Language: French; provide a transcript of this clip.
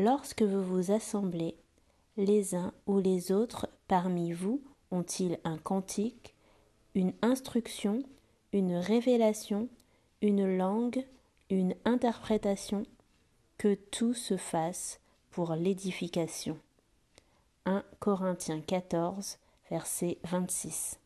Lorsque vous vous assemblez, les uns ou les autres parmi vous ont-ils un cantique, une instruction, une révélation, une langue, une interprétation? Que tout se fasse pour l'édification. 1 Corinthiens 14, verset 26.